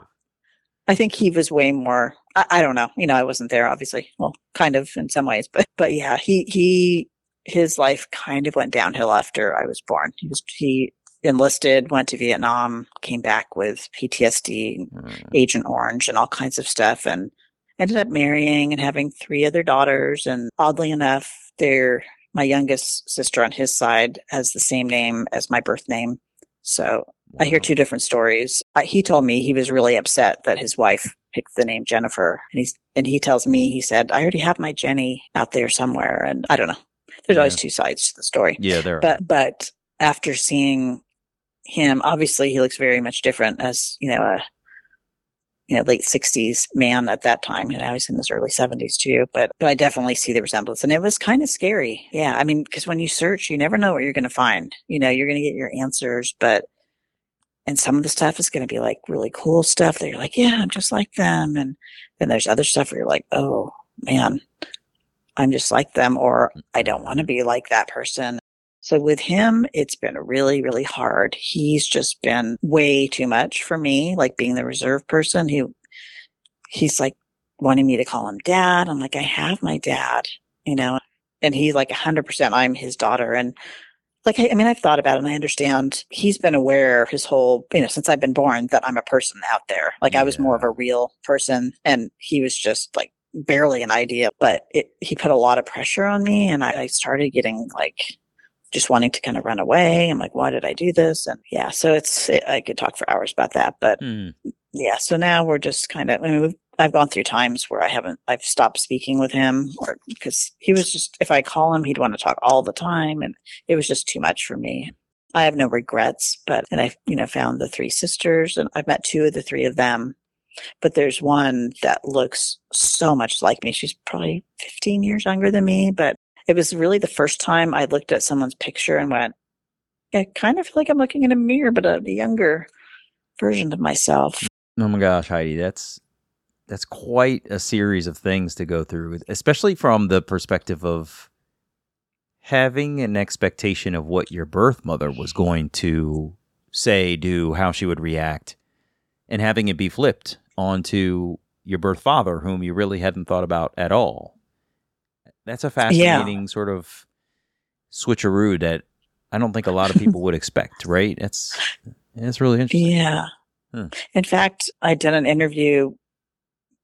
I think he was way more. I, I don't know. You know, I wasn't there, obviously. Well, kind of in some ways, but but yeah, he he his life kind of went downhill after I was born. He was he enlisted, went to Vietnam, came back with PTSD, Mm. Agent Orange, and all kinds of stuff, and ended up marrying and having three other daughters. And oddly enough, they're my youngest sister on his side has the same name as my birth name. So I hear two different stories. I, he told me he was really upset that his wife picked the name Jennifer, and he's and he tells me he said I already have my Jenny out there somewhere, and I don't know. There's always Yeah. two sides to the story, Yeah, there. are. but but after seeing him, obviously he looks very much different as you know a you know late 60s man at that time, and now he's in his early 70s too. But but I definitely see the resemblance, and it was kind of scary. Yeah, I mean, because when you search, you never know what you're going to find. You know, you're going to get your answers, but and some of the stuff is going to be like really cool stuff that you're like, yeah, I'm just like them. And then there's other stuff where you're like, oh man, I'm just like them, or mm. I don't want to be like that person. So with him, it's been really, really hard. He's just been way too much for me, like being the reserve person. He, he's like wanting me to call him dad. I'm like, I have my dad, you know, and he's like 100% I'm his daughter. And like I, I mean i've thought about it and i understand he's been aware his whole you know since i've been born that i'm a person out there like i was more of a real person and he was just like barely an idea but it, he put a lot of pressure on me and I, I started getting like just wanting to kind of run away i'm like why did i do this and yeah so it's it, i could talk for hours about that but Hmm. yeah so now we're just kind of i mean we've, I've gone through times where I haven't, I've stopped speaking with him or because he was just, if I call him, he'd want to talk all the time. And it was just too much for me. I have no regrets, but, and I, you know, found the three sisters and I've met two of the three of them. But there's one that looks so much like me. She's probably 15 years younger than me, but it was really the first time I looked at someone's picture and went, I kind of feel like I'm looking in a mirror, but a, younger version of myself. Oh my gosh, Heidi, that's that's quite a series of things to go through, especially from the perspective of having an expectation of what your birth mother was going to say, do, how she would react, and having it be flipped onto your birth father, whom you really hadn't thought about at all. That's a fascinating yeah. sort of switcheroo that I don't think a lot of people would expect, right? It's it's really interesting. Yeah. Hmm. In fact, I did an interview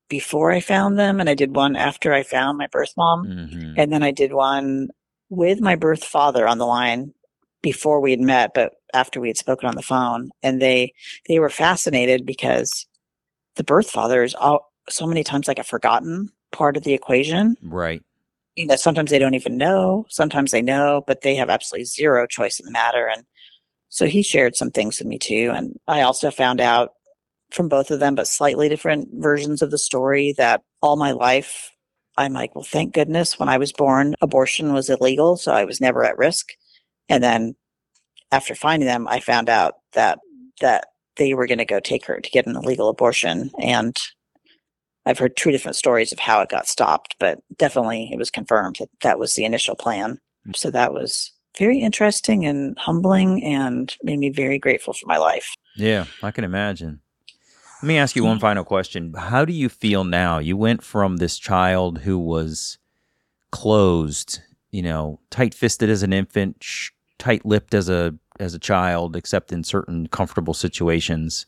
before I found them, and I did one after I found my birth mom, mm-hmm. and then I did one with my birth father on the line before we had met, but after we had spoken on the phone, and they they were fascinated because the birth father is all, so many times like a forgotten part of the equation, right? You know, sometimes they don't even know, sometimes they know, but they have absolutely zero choice in the matter, and so he shared some things with me too, and I also found out from both of them, but slightly different versions of the story that all my life, I'm like, well, thank goodness when I was born, abortion was illegal. So I was never at risk. And then after finding them, I found out that, that they were going to go take her to get an illegal abortion. And I've heard two different stories of how it got stopped, but definitely it was confirmed that that was the initial plan. Mm. So that was very interesting and humbling and made me very grateful for my life. Yeah, I can imagine. Let me ask you one final question. How do you feel now? You went from this child who was closed, you know, tight-fisted as an infant, sh- tight-lipped as a as a child, except in certain comfortable situations.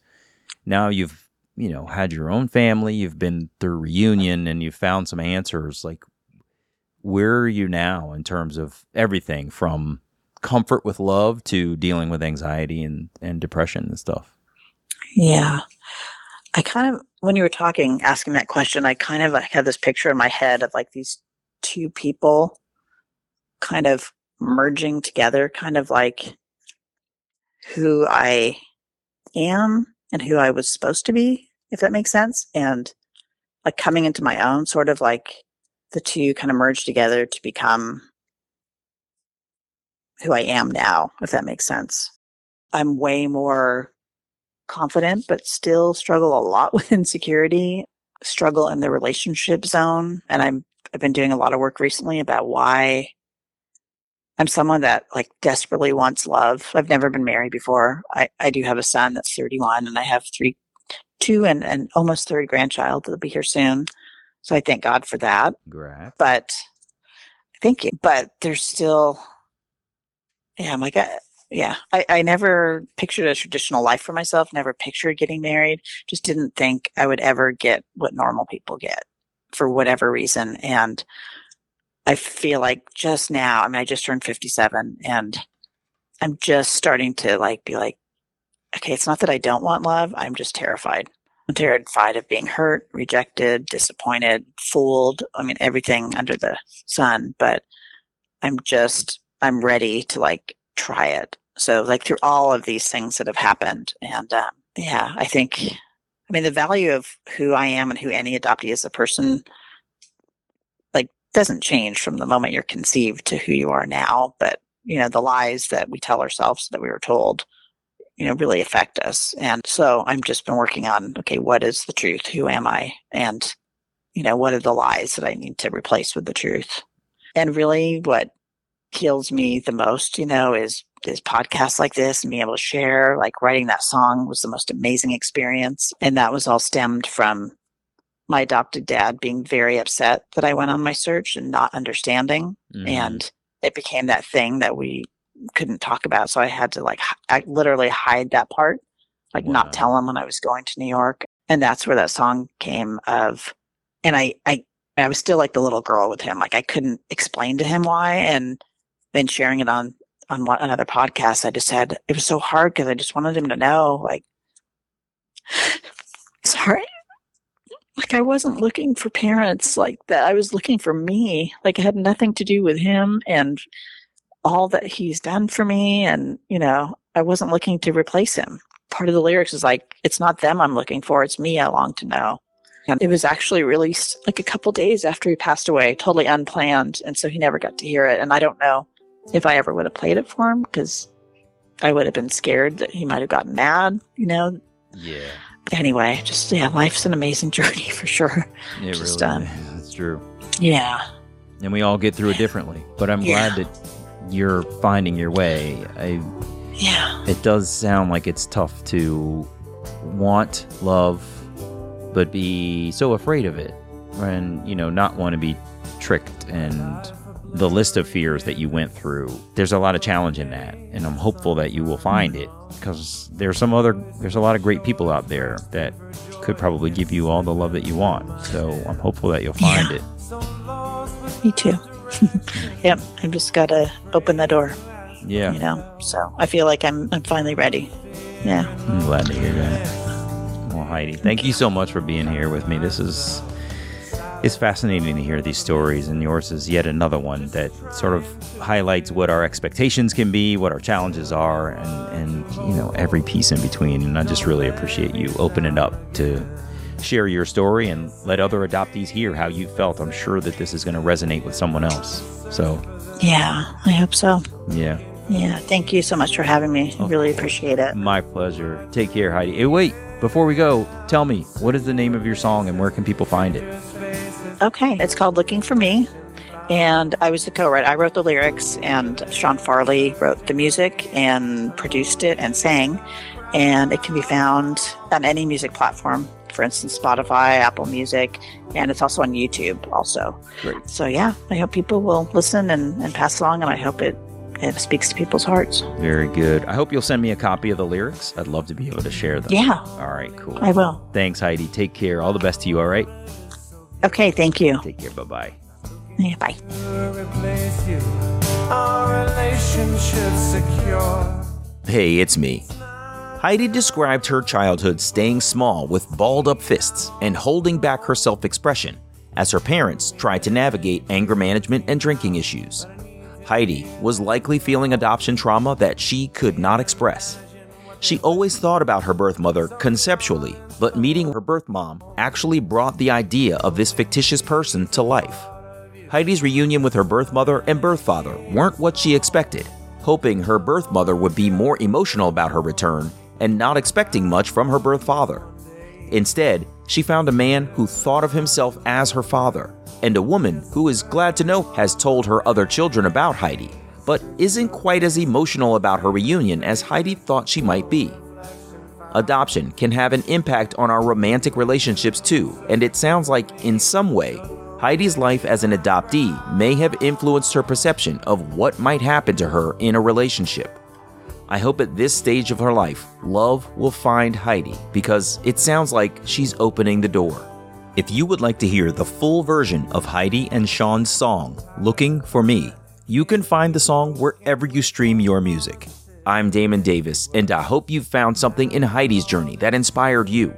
Now you've, you know, had your own family, you've been through reunion and you've found some answers. Like where are you now in terms of everything from comfort with love to dealing with anxiety and, and depression and stuff? Yeah. I kind of, when you were talking, asking that question, I kind of had this picture in my head of like these two people kind of merging together, kind of like who I am and who I was supposed to be, if that makes sense. And like coming into my own, sort of like the two kind of merge together to become who I am now, if that makes sense. I'm way more confident, but still struggle a lot with insecurity, struggle in the relationship zone. And I'm, I've been doing a lot of work recently about why I'm someone that like desperately wants love. I've never been married before. I, I do have a son that's 31 and I have three, two and, and almost third grandchild that'll be here soon. So I thank God for that. Great. But thank you. But there's still, yeah, I'm like, I, yeah I, I never pictured a traditional life for myself never pictured getting married just didn't think i would ever get what normal people get for whatever reason and i feel like just now i mean i just turned 57 and i'm just starting to like be like okay it's not that i don't want love i'm just terrified i'm terrified of being hurt rejected disappointed fooled i mean everything under the sun but i'm just i'm ready to like try it. So like through all of these things that have happened. And um, yeah, I think, I mean, the value of who I am and who any adoptee is a person, doesn't change from the moment you're conceived to who you are now. But, you know, the lies that we tell ourselves that we were told, you know, really affect us. And so I've just been working on, okay, what is the truth? Who am I? And, you know, what are the lies that I need to replace with the truth? And really what heals me the most, you know, is is podcasts like this and being able to share. Like writing that song was the most amazing experience. And that was all stemmed from my adopted dad being very upset that I went on my search and not understanding. Mm. And it became that thing that we couldn't talk about. So I had to like, I literally hide that part, like wow. not tell him when I was going to New York. And that's where that song came of. And I, I, I was still like the little girl with him. Like I couldn't explain to him why. And then sharing it on on one, another podcast, I just said it was so hard because I just wanted him to know, like, sorry, like I wasn't looking for parents like that. I was looking for me. Like it had nothing to do with him and all that he's done for me. And, you know, I wasn't looking to replace him. Part of the lyrics is like, it's not them I'm looking for, it's me I long to know. And it was actually released like a couple days after he passed away, totally unplanned. And so he never got to hear it. And I don't know if I ever would have played it for him because I would have been scared that he might have gotten mad, you know. Yeah. Anyway, just yeah, life's an amazing journey for sure. It Just, really um, is. It's true. Yeah. And we all get through it differently. But I'm Yeah. glad that you're finding your way. I Yeah. it does sound like it's tough to want love but be so afraid of it and you know not want to be tricked and the list of fears that you went through there's a lot of challenge in that and i'm hopeful that you will find it because there's some other there's a lot of great people out there that could probably give you all the love that you want so i'm hopeful that you'll find Yeah. it Me too. yep. I've just got to open the door, yeah you know. So I feel like I'm I'm finally ready. Yeah. I'm glad to hear that. Well, Heidi, thank you so much for being here with me. This is it's fascinating to hear these stories, and yours is yet another one that sort of highlights what our expectations can be, what our challenges are, and and you know every piece in between. And I just really appreciate you opening up to share your story and let other adoptees hear how you felt. I'm sure that this is going to resonate with someone else. So, Yeah. I hope so. yeah. Yeah. Thank you so much for having me. Of really appreciate it. My pleasure. Take care, Heidi. Hey, wait, before we go, tell me, what is the name of your song and where can people find it? Okay. It's called Looking for Me. And I was the co-writer. I wrote the lyrics, and Sean Farley wrote the music and produced it and sang. And it can be found on any music platform, for instance, Spotify, Apple Music, and it's also on YouTube. Also, Great. so yeah, I hope people will listen and, and pass along, and I hope it it speaks to people's hearts. Very good. I hope you'll send me a copy of the lyrics. I'd love to be able to share them. Yeah, All right, cool. I will. Thanks, Heidi. Take care. All the best to you, all right? Okay, thank you. Take care. Bye bye. Yeah, bye. Our relationship secure. Hey, it's me. Heidi described her childhood staying small with balled up fists and holding back her self expression as her parents tried to navigate anger management and drinking issues. Heidi was likely feeling adoption trauma that she could not express. She always thought about her birth mother conceptually, but meeting her birth mom actually brought the idea of this fictitious person to life. Heidi's reunion with her birth mother and birth father weren't what she expected, hoping her birth mother would be more emotional about her return and not expecting much from her birth father. Instead, she found a man who thought of himself as her father, and a woman who is glad to know has told her other children about Heidi, but isn't quite as emotional about her reunion as Heidi thought she might be. Adoption can have an impact on our romantic relationships too, and it sounds like, in some way, Heidi's life as an adoptee may have influenced her perception of what might happen to her in a relationship. I hope at this stage of her life, love will find Heidi because it sounds like she's opening the door. If you would like to hear the full version of Heidi and Sean's song, Looking for Me, you can find the song wherever you stream your music. I'm Damon Davis, and I hope you've found something in Heidi's journey that inspired you,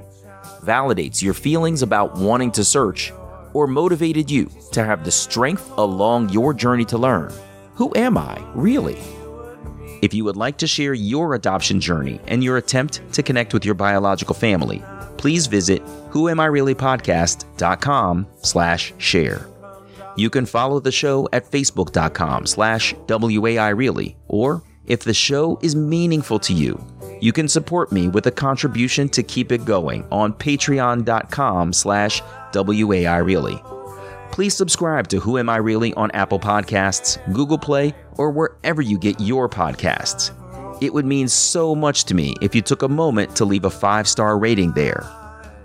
validates your feelings about wanting to search, or motivated you to have the strength along your journey to learn who am I, really? If you would like to share your adoption journey and your attempt to connect with your biological family, please visit whoamireallypodcast.com slash share. You can follow the show at facebook.com slash waireally, or if the show is meaningful to you, you can support me with a contribution to keep it going on patreon.com slash waireally. Please subscribe to Who Am I Really on Apple Podcasts, Google Play, or wherever you get your podcasts. It would mean so much to me if you took a moment to leave a five star rating there.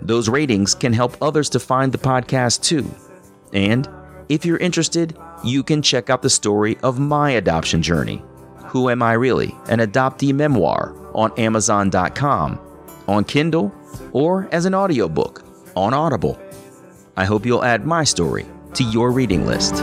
Those ratings can help others to find the podcast too. And if you're interested, you can check out the story of my adoption journey, Who Am I Really? An Adoptee Memoir, on Amazon.com, on Kindle, or as an audiobook on Audible. I hope you'll add my story to your reading list.